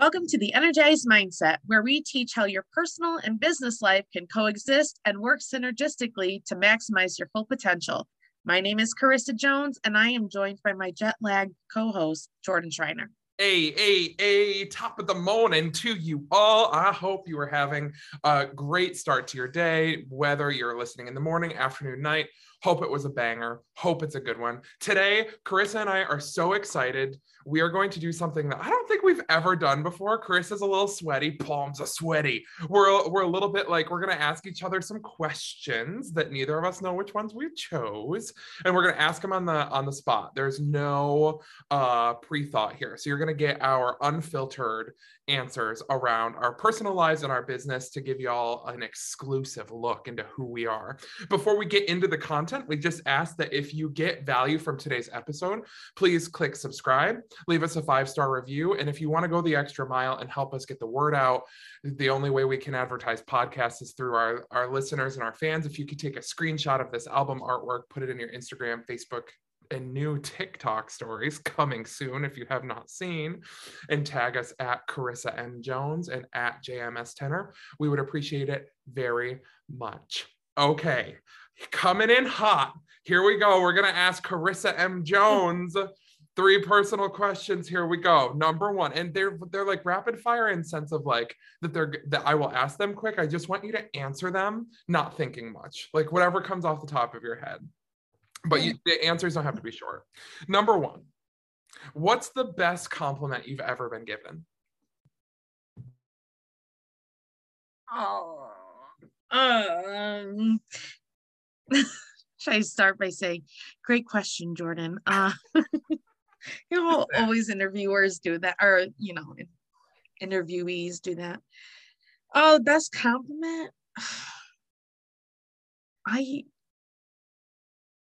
Welcome to the Energized Mindset, where we teach how your personal and business life can coexist and work synergistically to maximize your full potential. My name is Karissa Jones, and I am joined by my jet lag co host, Jordan Schreiner. A, a, a top of the morning to you all. I hope you are having a great start to your day, whether you're listening in the morning, afternoon, night. Hope it was a banger. Hope it's a good one. Today, Karissa and I are so excited. We are going to do something that I don't think we've ever done before. Karissa's a little sweaty, palms are sweaty. We're, we're a little bit like we're going to ask each other some questions that neither of us know which ones we chose, and we're going to ask them on the on the spot. There's no uh, pre-thought here, so you're going to get our unfiltered answers around our personal lives and our business to give y'all an exclusive look into who we are. Before we get into the content, we just ask that if you get value from today's episode, please click subscribe, leave us a five star review. And if you want to go the extra mile and help us get the word out, the only way we can advertise podcasts is through our, our listeners and our fans. If you could take a screenshot of this album artwork, put it in your Instagram, Facebook, and new TikTok stories coming soon if you have not seen, and tag us at Karissa M. Jones and at JMS Tenor. We would appreciate it very much. Okay, coming in hot. Here we go. We're going to ask Karissa M. Jones three personal questions here we go number one and they're they're like rapid fire in sense of like that they're that i will ask them quick i just want you to answer them not thinking much like whatever comes off the top of your head but you, the answers don't have to be short. Number one, what's the best compliment you've ever been given? Oh, um, should I start by saying, great question, Jordan. Uh, you know, always interviewers do that, or you know, interviewees do that. Oh, best compliment. I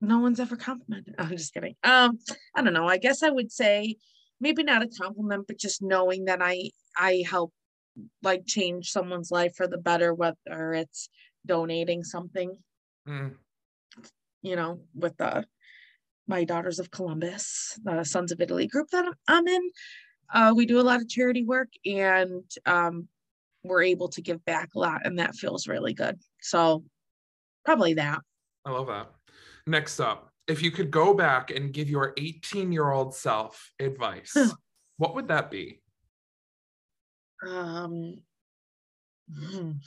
no one's ever complimented. I'm just kidding. Um, I don't know. I guess I would say maybe not a compliment, but just knowing that I I help like change someone's life for the better, whether it's donating something. Mm. You know, with the my Daughters of Columbus, the Sons of Italy group that I'm in. Uh, we do a lot of charity work and um, we're able to give back a lot, and that feels really good. So, probably that. I love that. Next up, if you could go back and give your 18 year old self advice, what would that be? Um,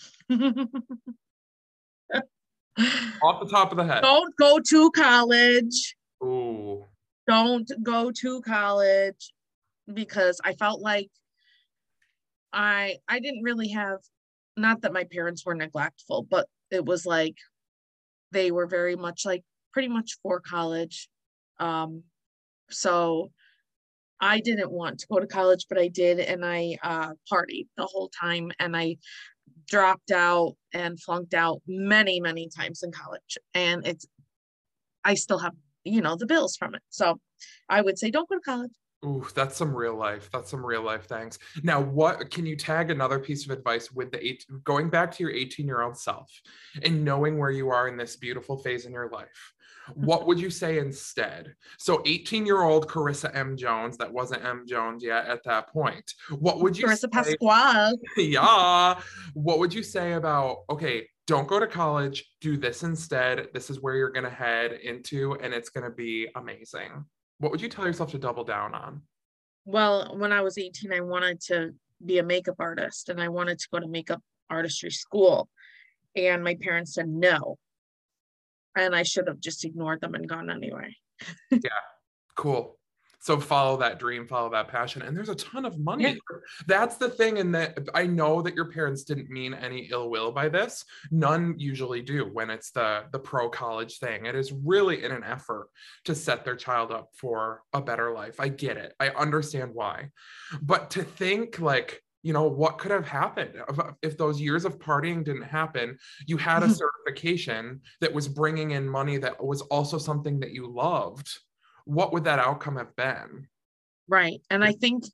Off the top of the head. Don't go to college. Ooh. Don't go to college because I felt like I I didn't really have not that my parents were neglectful, but it was like they were very much like pretty much for college. Um, so I didn't want to go to college, but I did, and I uh, partied the whole time, and I dropped out and flunked out many, many times in college, and it's I still have you know the bills from it. So I would say don't go to college. Ooh, that's some real life. That's some real life things. Now, what can you tag another piece of advice with the eight going back to your 18 year old self and knowing where you are in this beautiful phase in your life? What would you say instead? So 18 year old Karissa M. Jones, that wasn't M. Jones yet at that point. What would you Karissa say? Pasquale. yeah. What would you say about, okay, don't go to college, do this instead. This is where you're going to head into, and it's going to be amazing. What would you tell yourself to double down on? Well, when I was 18, I wanted to be a makeup artist and I wanted to go to makeup artistry school. And my parents said no and I should have just ignored them and gone anyway. yeah, cool. So follow that dream, follow that passion, and there's a ton of money. Yeah. That's the thing, and that I know that your parents didn't mean any ill will by this. None usually do when it's the the pro college thing. It is really in an effort to set their child up for a better life. I get it. I understand why, but to think like you know what could have happened if those years of partying didn't happen you had a certification that was bringing in money that was also something that you loved what would that outcome have been? Right and i think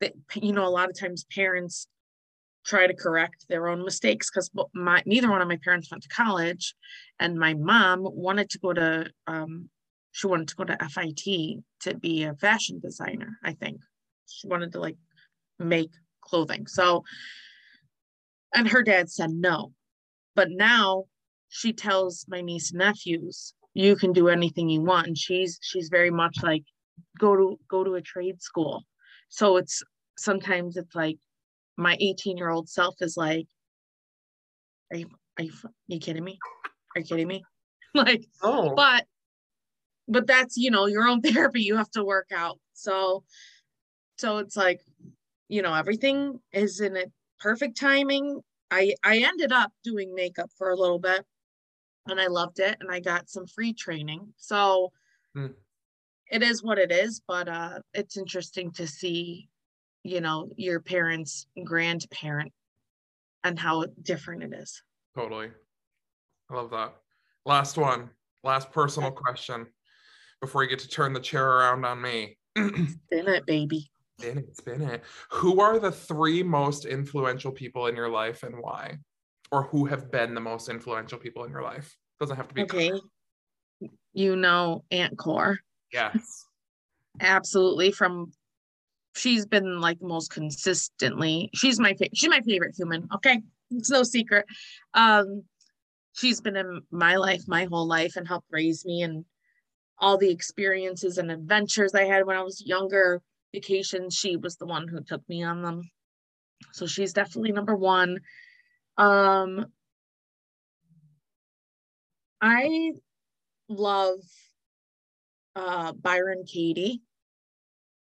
that you know a lot of times parents try to correct their own mistakes because my neither one of my parents went to college and my mom wanted to go to um, she wanted to go to fit to be a fashion designer i think. She wanted to like make clothing. So, and her dad said no. But now she tells my niece and nephews, you can do anything you want. And she's she's very much like go to go to a trade school. So it's sometimes it's like my 18 year old self is like, are you are you, are you kidding me? Are you kidding me? like, oh. but but that's you know your own therapy you have to work out. So so it's like, you know, everything is in a perfect timing. I I ended up doing makeup for a little bit and I loved it and I got some free training. So hmm. it is what it is, but uh it's interesting to see, you know, your parents, grandparent and how different it is. Totally. I love that. Last one, last personal question before you get to turn the chair around on me. spin it, baby. Spin it, spin it. Who are the three most influential people in your life and why? or who have been the most influential people in your life. Doesn't have to be. Okay. You know Aunt Core. Yes. Absolutely. From she's been like most consistently. She's my favorite. She's my favorite human. Okay, it's no secret. Um, she's been in my life my whole life and helped raise me and all the experiences and adventures I had when I was younger. Vacations. She was the one who took me on them. So she's definitely number one. Um, I love uh, Byron Katie.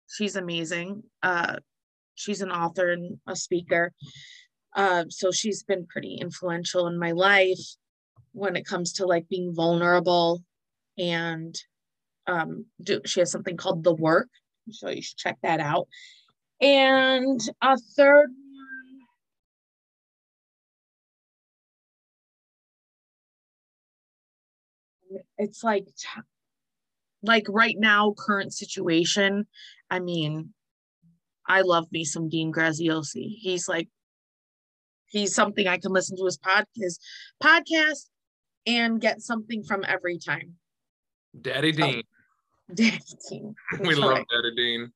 She's amazing. Uh, she's an author and a speaker. Uh, so she's been pretty influential in my life when it comes to like being vulnerable and um, do, she has something called The Work. So you should check that out. And a third one. it's like like right now current situation i mean i love me some dean graziosi he's like he's something i can listen to his pod his podcast and get something from every time daddy dean daddy dean we love daddy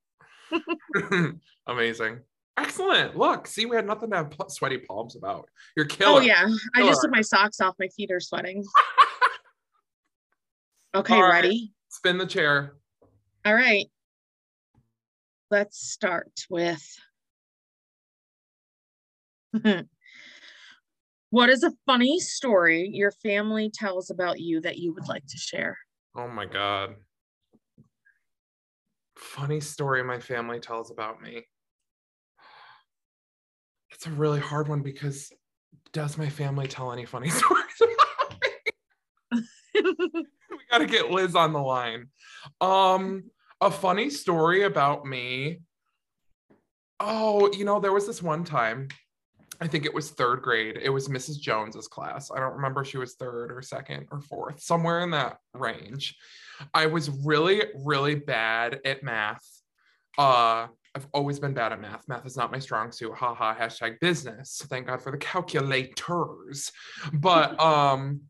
dean amazing excellent look see we had nothing to have sweaty palms about you're killing oh yeah i just took my socks off my feet are sweating Okay, right. ready? Spin the chair. All right. Let's start with what is a funny story your family tells about you that you would like to share? Oh my God. Funny story my family tells about me. It's a really hard one because does my family tell any funny stories about me? We got to get Liz on the line. Um, a funny story about me. Oh, you know, there was this one time, I think it was third grade. It was Mrs. Jones's class. I don't remember she was third or second or fourth, somewhere in that range. I was really, really bad at math. Uh, I've always been bad at math. Math is not my strong suit. Haha, hashtag business. Thank God for the calculators. But um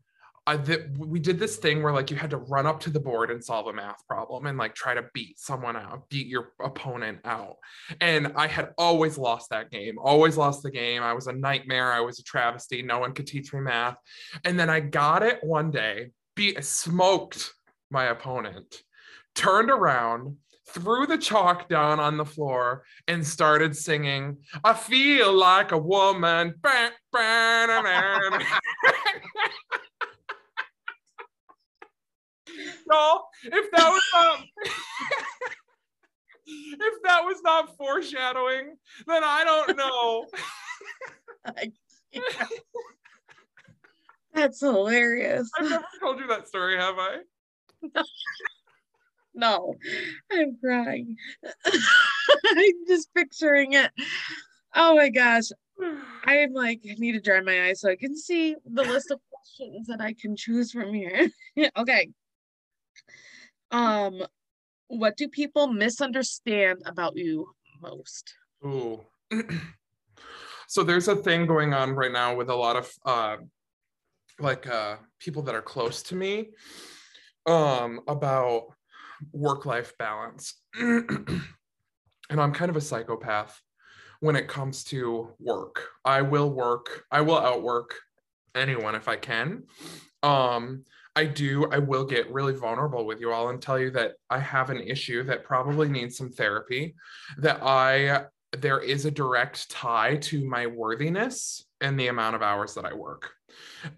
I, th- we did this thing where like you had to run up to the board and solve a math problem and like try to beat someone out, beat your opponent out. And I had always lost that game, always lost the game. I was a nightmare. I was a travesty. No one could teach me math. And then I got it one day, beat, smoked my opponent, turned around, threw the chalk down on the floor and started singing, I feel like a woman. If that was not if that was not foreshadowing, then I don't know. That's hilarious. I've never told you that story, have I? No, no. I'm crying. I'm just picturing it. Oh my gosh. I am like, I need to dry my eyes so I can see the list of questions that I can choose from here. okay. Um, what do people misunderstand about you most? Ooh. so there's a thing going on right now with a lot of uh like uh people that are close to me um about work life balance. and I'm kind of a psychopath when it comes to work. I will work, I will outwork anyone if I can. Um, I do, I will get really vulnerable with you all and tell you that I have an issue that probably needs some therapy, that I there is a direct tie to my worthiness and the amount of hours that I work.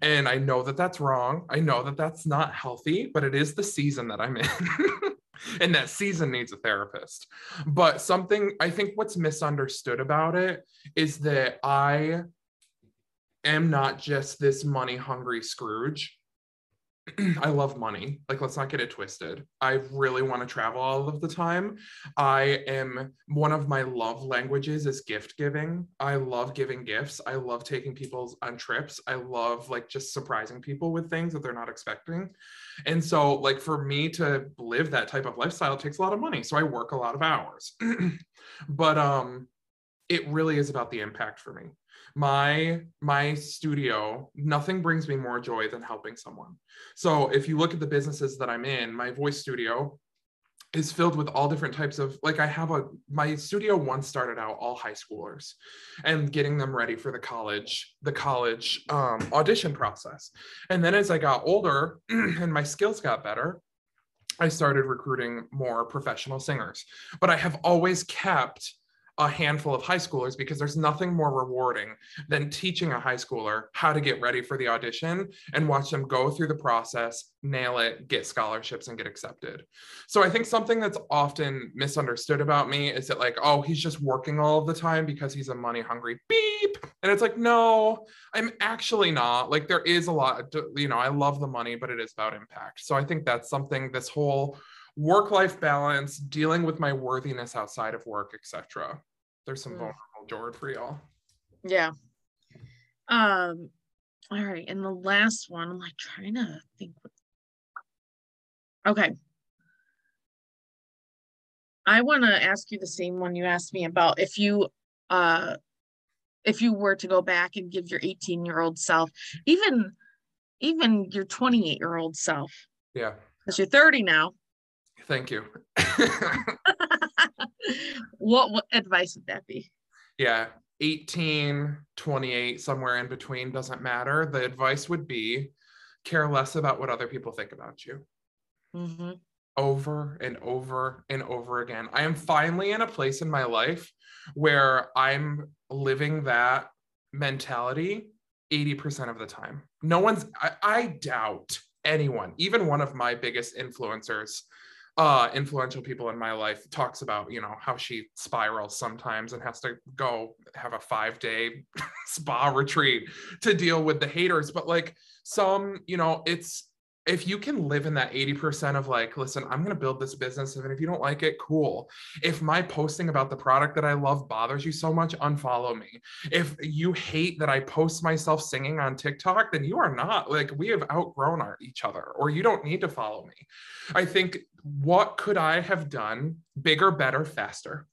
And I know that that's wrong. I know that that's not healthy, but it is the season that I'm in. and that season needs a therapist. But something I think what's misunderstood about it is that I am not just this money hungry Scrooge. I love money. Like, let's not get it twisted. I really want to travel all of the time. I am one of my love languages is gift giving. I love giving gifts. I love taking people on trips. I love like just surprising people with things that they're not expecting. And so, like, for me to live that type of lifestyle it takes a lot of money. So I work a lot of hours. but um it really is about the impact for me my my studio nothing brings me more joy than helping someone. So if you look at the businesses that i'm in my voice studio is filled with all different types of like i have a my studio once started out all high schoolers and getting them ready for the college the college um, audition process. And then as i got older and my skills got better i started recruiting more professional singers. But i have always kept a handful of high schoolers because there's nothing more rewarding than teaching a high schooler how to get ready for the audition and watch them go through the process, nail it, get scholarships, and get accepted. So I think something that's often misunderstood about me is that, like, oh, he's just working all the time because he's a money hungry beep. And it's like, no, I'm actually not. Like, there is a lot, you know, I love the money, but it is about impact. So I think that's something this whole work life balance, dealing with my worthiness outside of work, etc. There's some mm. vulnerable Jord for y'all. Yeah. Um. All right, and the last one, I'm like trying to think. Okay. I want to ask you the same one you asked me about if you uh if you were to go back and give your 18 year old self even even your 28 year old self yeah because you're 30 now Thank you. what, what advice would that be? Yeah, 18, 28, somewhere in between doesn't matter. The advice would be care less about what other people think about you. Mm-hmm. Over and over and over again. I am finally in a place in my life where I'm living that mentality 80% of the time. No one's, I, I doubt anyone, even one of my biggest influencers, uh, influential people in my life talks about you know how she spirals sometimes and has to go have a five day spa retreat to deal with the haters. But like some you know it's if you can live in that 80% of like, listen, I'm going to build this business. And if you don't like it, cool. If my posting about the product that I love bothers you so much, unfollow me. If you hate that I post myself singing on TikTok, then you are not like, we have outgrown our, each other, or you don't need to follow me. I think what could I have done bigger, better, faster,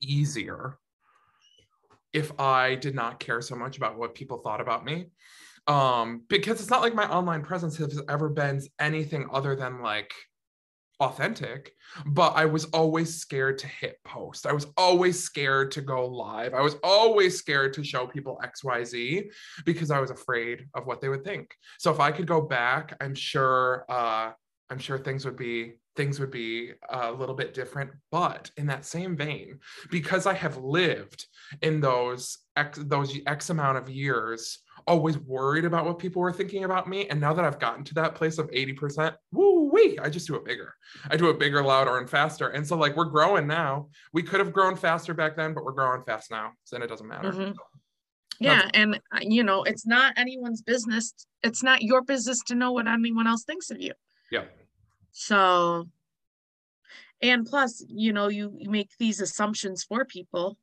easier if I did not care so much about what people thought about me? Um because it's not like my online presence has ever been anything other than like authentic but i was always scared to hit post. I was always scared to go live. I was always scared to show people xyz because i was afraid of what they would think. So if i could go back i'm sure uh i'm sure things would be things would be a little bit different. But in that same vein because i have lived in those x those x amount of years always worried about what people were thinking about me. And now that I've gotten to that place of 80%, woo wee, I just do it bigger. I do it bigger, louder, and faster. And so, like, we're growing now. We could have grown faster back then, but we're growing fast now. So then it doesn't matter. Mm-hmm. So, yeah. And, uh, you know, it's not anyone's business. It's not your business to know what anyone else thinks of you. Yeah. So, and plus, you know, you, you make these assumptions for people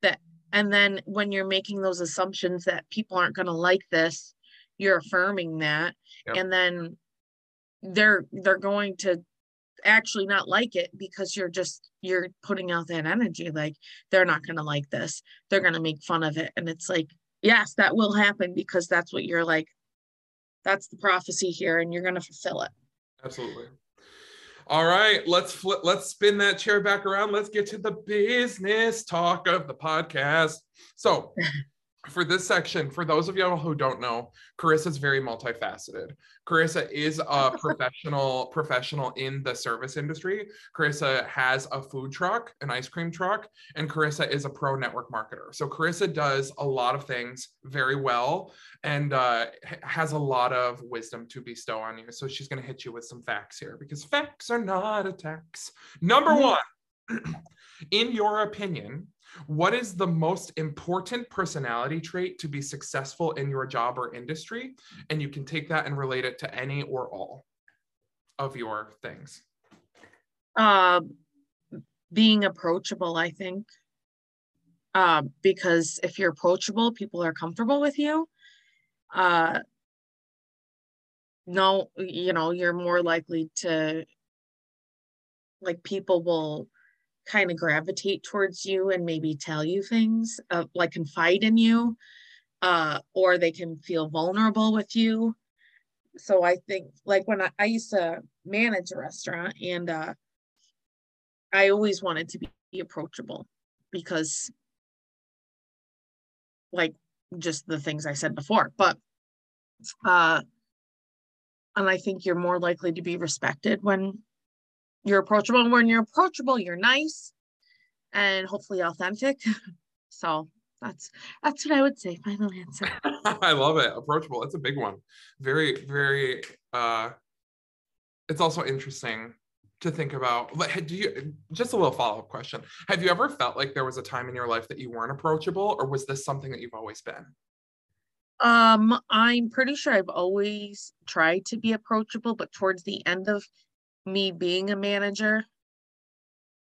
that and then when you're making those assumptions that people aren't going to like this you're affirming that. Yep. and then they're they're going to actually not like it because you're just you're putting out that energy like they're not going to like this. They're going to make fun of it. And it's like yes that will happen because that's what you're like that's the prophecy here and you're going to fulfill it. Absolutely All right, let's flip, let's spin that chair back around. Let's get to the business talk of the podcast. So, for this section, for those of y'all who don't know, Karissa's very multifaceted. Karissa is a professional professional in the service industry. Karissa has a food truck, an ice cream truck, and Karissa is a pro network marketer. So Karissa does a lot of things very well and uh, has a lot of wisdom to bestow on you. So she's going to hit you with some facts here because facts are not attacks. Number mm-hmm. one, in your opinion, what is the most important personality trait to be successful in your job or industry? And you can take that and relate it to any or all of your things. Uh, being approachable, I think. Uh, because if you're approachable, people are comfortable with you. Uh, no, you know, you're more likely to, like, people will kind of gravitate towards you and maybe tell you things, uh, like confide in you, uh, or they can feel vulnerable with you. So I think, like when I, I used to manage a restaurant, and uh, I always wanted to be approachable because, like, just the things I said before, but uh, and I think you're more likely to be respected when you're approachable. And when you're approachable, you're nice and hopefully authentic. so that's that's what I would say. Final answer. I love it. Approachable. That's a big one. Very, very uh it's also interesting to think about like do you just a little follow-up question have you ever felt like there was a time in your life that you weren't approachable or was this something that you've always been um i'm pretty sure i've always tried to be approachable but towards the end of me being a manager,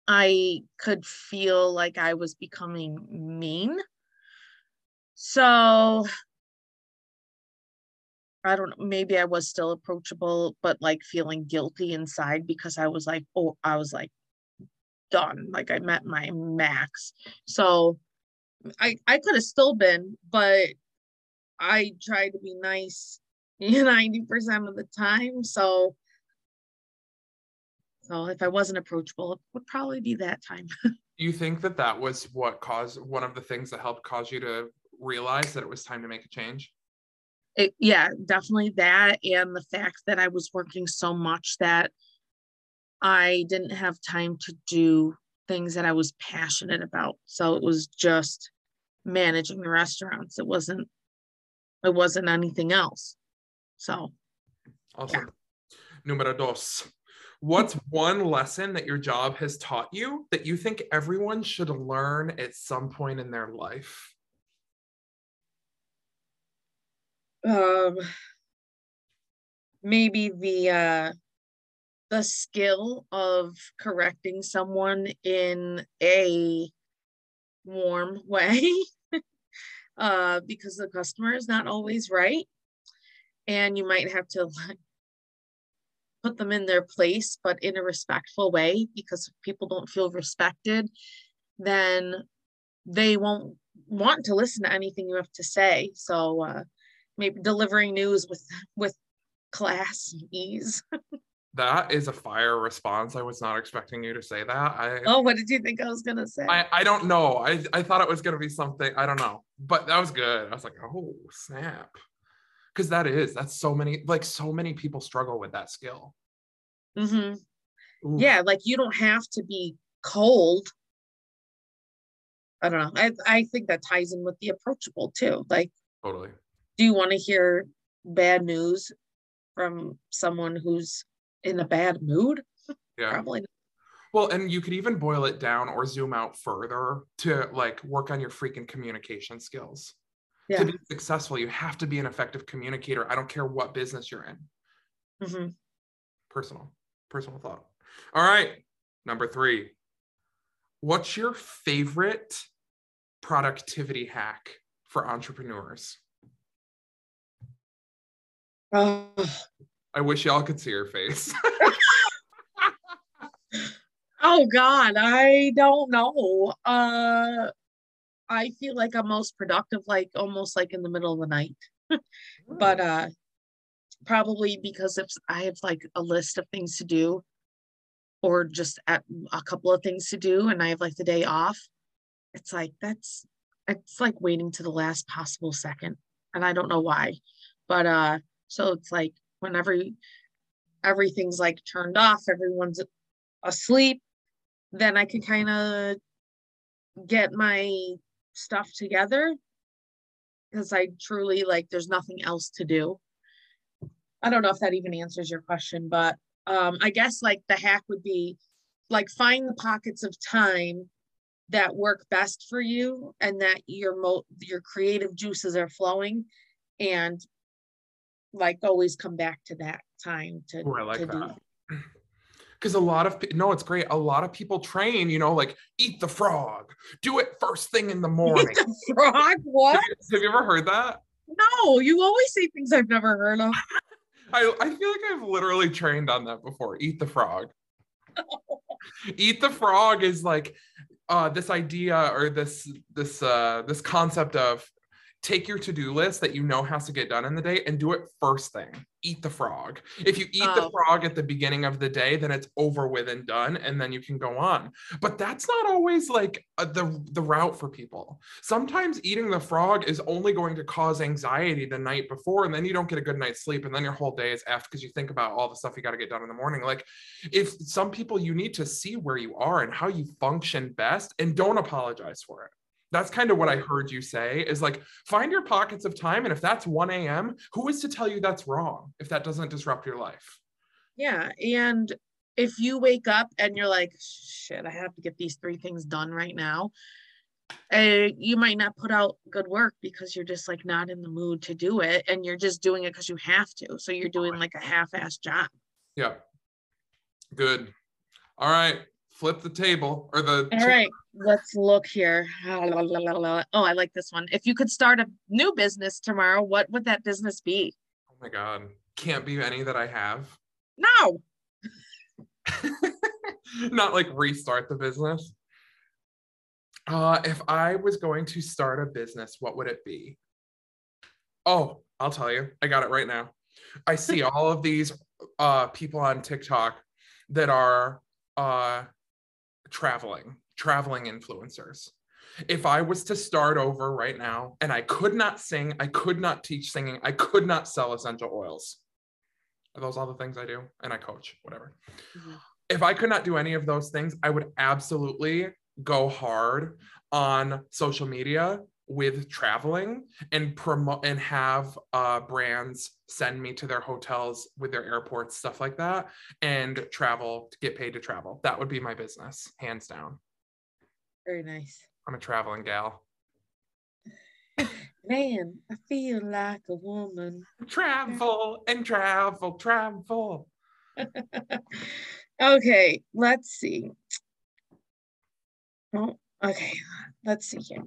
I could feel like I was becoming mean. So I don't know, maybe I was still approachable, but like feeling guilty inside because I was like, oh, I was like done. Like I met my max. So I I could have still been, but I tried to be nice 90% of the time. So so if I wasn't approachable, it would probably be that time. you think that that was what caused one of the things that helped cause you to realize that it was time to make a change? It, yeah, definitely that. And the fact that I was working so much that I didn't have time to do things that I was passionate about. So it was just managing the restaurants. It wasn't it wasn't anything else. So awesome. Yeah. Numero dos. What's one lesson that your job has taught you that you think everyone should learn at some point in their life? Um, maybe the uh, the skill of correcting someone in a warm way, uh, because the customer is not always right, and you might have to put them in their place, but in a respectful way, because if people don't feel respected, then they won't want to listen to anything you have to say. So uh, maybe delivering news with with class and ease. that is a fire response. I was not expecting you to say that. I Oh, what did you think I was gonna say? I, I don't know. I, I thought it was gonna be something, I don't know. But that was good. I was like, oh snap because that is that's so many like so many people struggle with that skill. Mm-hmm. yeah like you don't have to be cold. I don't know i i think that ties in with the approachable too like totally. do you want to hear bad news from someone who's in a bad mood? Yeah. Probably not. Well, and you could even boil it down or zoom out further to like work on your freaking communication skills yeah. to be successful you have to be an effective communicator. I don't care what business you're in. Mm-hmm. personal personal thought. All right number three. What's your favorite productivity hack for entrepreneurs? Uh, i wish y'all could see her face. Oh god i don't know. Uh I feel like I'm most productive, like almost like in the middle of the night. but uh probably because if I have like a list of things to do or just at a couple of things to do and I have like the day off, it's like that's it's like waiting to the last possible second. And I don't know why. But uh so it's like whenever everything's like turned off, everyone's asleep, then I can kind of get my stuff together because I truly like there's nothing else to do. I don't know if that even answers your question, but um, I guess like the hack would be like find the pockets of time that work best for you and that your mo your creative juices are flowing and like always come back to that time to, Ooh, I like to that. Because a lot of no, it's great. A lot of people train, you know, like eat the frog, do it first thing in the morning. Eat the frog? What? Have you, have you ever heard that? No, you always say things I've never heard of. I, I feel like I've literally trained on that before. Eat the frog. Eat the frog is like uh, this idea or this this uh, this concept of take your to-do list that you know has to get done in the day and do it first thing. Eat the frog. If you eat the Oh. frog at the beginning of the day then it's over with and done and then you can go on. But that's not always like uh, the the route for people. Sometimes eating the frog is only going to cause anxiety the night before and then you don't get a good night's sleep and then your whole day is after because you think about all the stuff you got to get done in the morning. Like if some people you need to see where you are and how you function best and don't apologize for it that's kind of what I heard you say is like find your pockets of time. And if that's 1 a.m., who is to tell you that's wrong if that doesn't disrupt your life? Yeah. And if you wake up and you're like, shit, I have to get these three things done right now, uh, you might not put out good work because you're just like not in the mood to do it. And you're just doing it because you have to. So you're doing like a half assed job. Yeah. Good. All right. Flip the table or the All right. Let's look here. Oh, I like this one. If you could start a new business tomorrow, what would that business be? Oh my God. Can't be any that I have. No. Not like restart the business. Uh, if I was going to start a business, what would it be? Oh, I'll tell you. I got it right now. I see all of these uh, people on TikTok that are uh, traveling, traveling influencers. If I was to start over right now and I could not sing, I could not teach singing, I could not sell essential oils. Are those all the things I do? And I coach, whatever. Mhm. If I could not do any of those things, I would absolutely go hard on social media with traveling and promote and have uh, brands send me to their hotels with their airports, stuff like that, and travel to get paid to travel. That would be my business, hands down. Very nice. I'm a traveling gal. Man, I feel like a woman. Travel and travel, travel. Okay, let's see. Oh, okay, let's see here.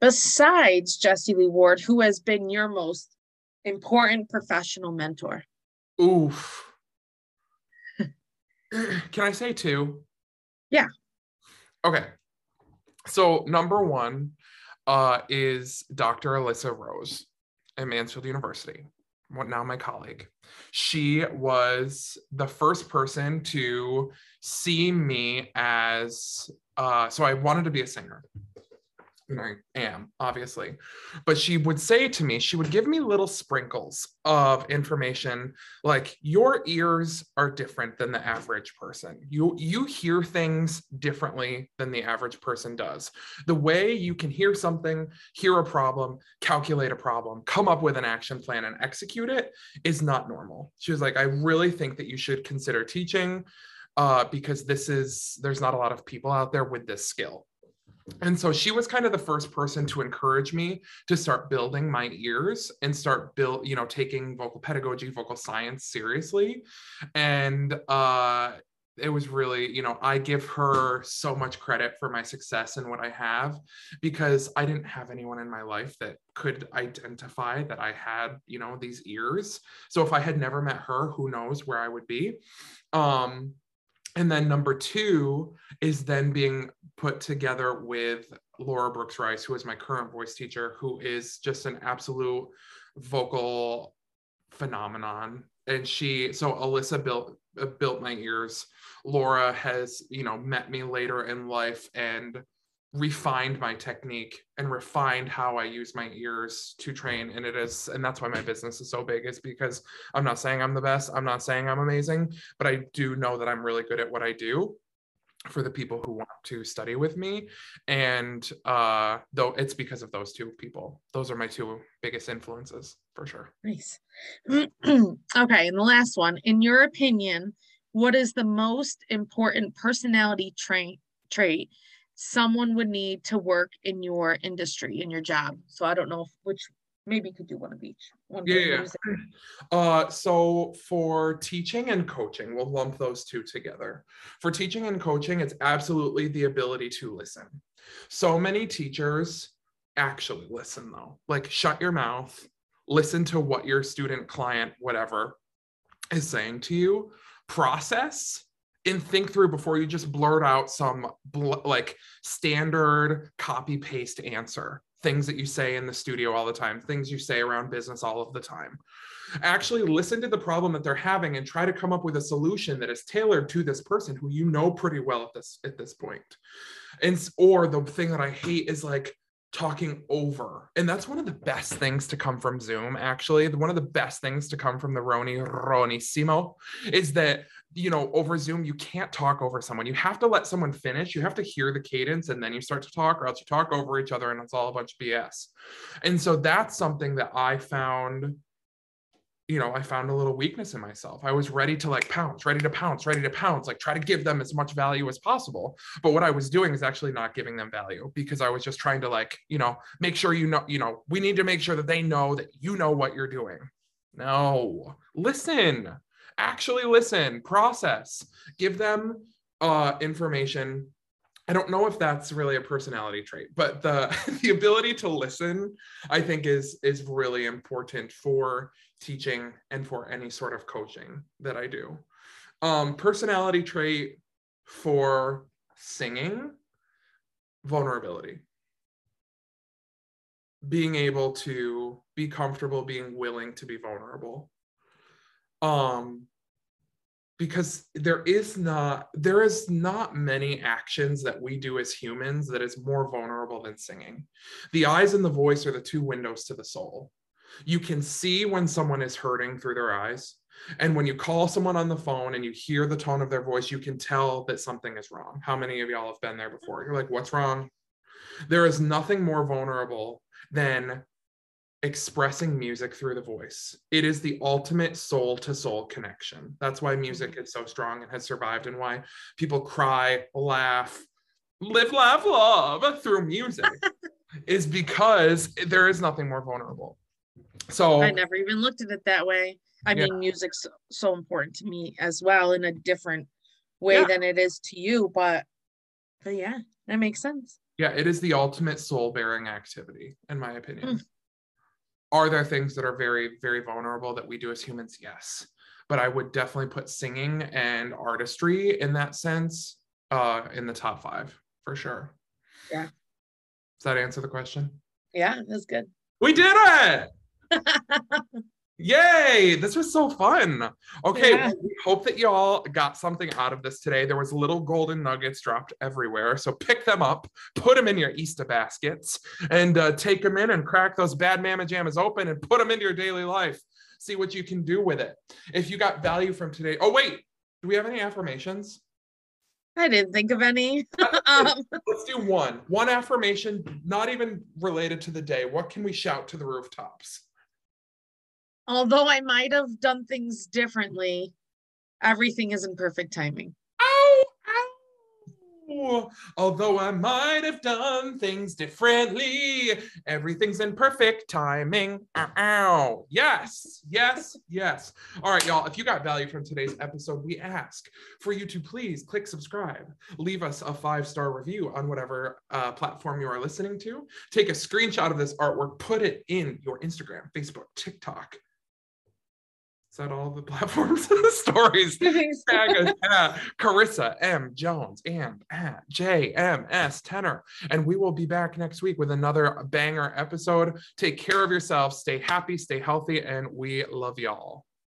Besides Jesse Lee Ward, who has been your most important professional mentor? Oof. Can I say two? Yeah. Okay. So number one uh, is Dr. Alyssa Rose at Mansfield University. What now my colleague. She was the first person to see me as uh, so I wanted to be a singer. I am, obviously. But she would say to me, she would give me little sprinkles of information like your ears are different than the average person. You you hear things differently than the average person does. The way you can hear something, hear a problem, calculate a problem, come up with an action plan and execute it is not normal. She was like, I really think that you should consider teaching uh, because this is there's not a lot of people out there with this skill. And so she was kind of the first person to encourage me to start building my ears and start build, you know, taking vocal pedagogy, vocal science seriously. And uh it was really, you know, I give her so much credit for my success and what I have because I didn't have anyone in my life that could identify that I had, you know, these ears. So if I had never met her, who knows where I would be. Um And then number two is then being put together with Laura Brooks Rice, who is my current voice teacher, who is just an absolute vocal phenomenon. And she, so Alyssa built uh, built my ears. Laura has, you know, met me later in life and refined my technique and refined how I use my ears to train. And it is, and that's why my business is so big, is because I'm not saying I'm the best. I'm not saying I'm amazing, but I do know that I'm really good at what I do for the people who want to study with me and uh though it's because of those two people those are my two biggest influences for sure nice okay and the last one in your opinion what is the most important personality trait trait someone would need to work in your industry in your job so i don't know if, which maybe you could do one of each. One yeah. yeah. Uh, so for teaching and coaching, we'll lump those two together. For teaching and coaching, it's absolutely the ability to listen. So many teachers actually listen though. Like shut your mouth, listen to what your student, client, whatever is saying to you, process and think through before you just blurt out some bl- like standard copy paste answer things that you say in the studio all the time, things you say around business all of the time. Actually, listen to the problem that they're having and try to come up with a solution that is tailored to this person who you know pretty well at this at this point. And or the thing that I hate is like talking over. And that's one of the best things to come from Zoom, actually. One of the best things to come from the Roni Ronissimo is that you know, over Zoom, you can't talk over someone. You have to let someone finish. You have to hear the cadence and then you start to talk, or else you talk over each other and it's all a bunch of BS. And so that's something that I found, you know, I found a little weakness in myself. I was ready to like pounce, ready to pounce, ready to pounce, like try to give them as much value as possible. But what I was doing is actually not giving them value because I was just trying to like, you know, make sure you know, you know, we need to make sure that they know that you know what you're doing. No, listen actually listen, process, give them uh, information. I don't know if that's really a personality trait, but the the ability to listen, I think, is is really important for teaching and for any sort of coaching that I do. Um, personality trait for singing, vulnerability. Being able to be comfortable, being willing to be vulnerable um because there is not there is not many actions that we do as humans that is more vulnerable than singing. The eyes and the voice are the two windows to the soul. You can see when someone is hurting through their eyes and when you call someone on the phone and you hear the tone of their voice you can tell that something is wrong. How many of y'all have been there before? You're like what's wrong? There is nothing more vulnerable than expressing music through the voice. It is the ultimate soul to soul connection. That's why music mm-hmm. is so strong and has survived, and why people cry, laugh, live, laugh, love through music is because there is nothing more vulnerable. So I never even looked at it that way. I yeah. mean, music's so important to me as well in a different way yeah. than it is to you, but but yeah, that makes sense. Yeah, it is the ultimate soul bearing activity, in my opinion. Mm. Are there things that are very, very vulnerable that we do as humans? Yes. But I would definitely put singing and artistry in that sense uh, in the top five for sure. Yeah. Does that answer the question? Yeah, that's good. We did it. Yay! This was so fun. Okay, yeah. well, we hope that y'all got something out of this today. There was little golden nuggets dropped everywhere, so pick them up, put them in your Easter baskets, and uh, take them in and crack those bad mama jammas open and put them into your daily life. See what you can do with it. If you got value from today, oh wait, do we have any affirmations? I didn't think of any. um, Let's do one. One affirmation, not even related to the day. What can we shout to the rooftops? Although I might have done things differently, everything is in perfect timing. Oh, ow. Although I might have done things differently, everything's in perfect timing. Ow. Yes, yes, yes. All right, y'all. If you got value from today's episode, we ask for you to please click subscribe, leave us a five star review on whatever uh, platform you are listening to, take a screenshot of this artwork, put it in your Instagram, Facebook, TikTok, Said all the platforms and the stories. Tag us at Karissa M. Jones and at JMS Tenor. And we will be back next week with another banger episode. Take care of yourself, stay happy, stay healthy, and we love y'all.